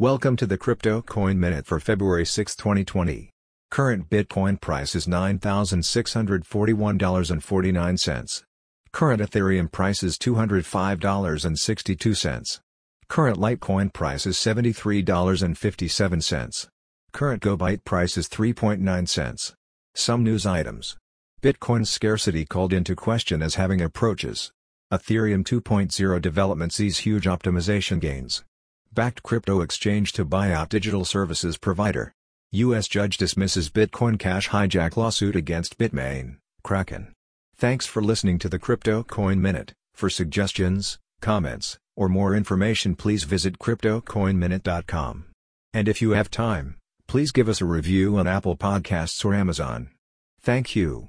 Welcome to the Crypto Coin Minute for February 6, 2020. Current Bitcoin price is $9,641.49. Current Ethereum price is $205.62. Current Litecoin price is $73.57. Current GoByte price is 3.9 cents. Some news items. Bitcoin's scarcity called into question as halving approaches. Ethereum 2.0 development sees huge optimization gains. Backed crypto exchange to buy out digital services provider. U.S. judge dismisses Bitcoin Cash hijack lawsuit against Bitmain, Kraken. Thanks for listening to the Crypto Coin Minute. For suggestions, comments, or more information please visit CryptoCoinMinute.com. And if you have time, please give us a review on Apple Podcasts or Amazon. Thank you.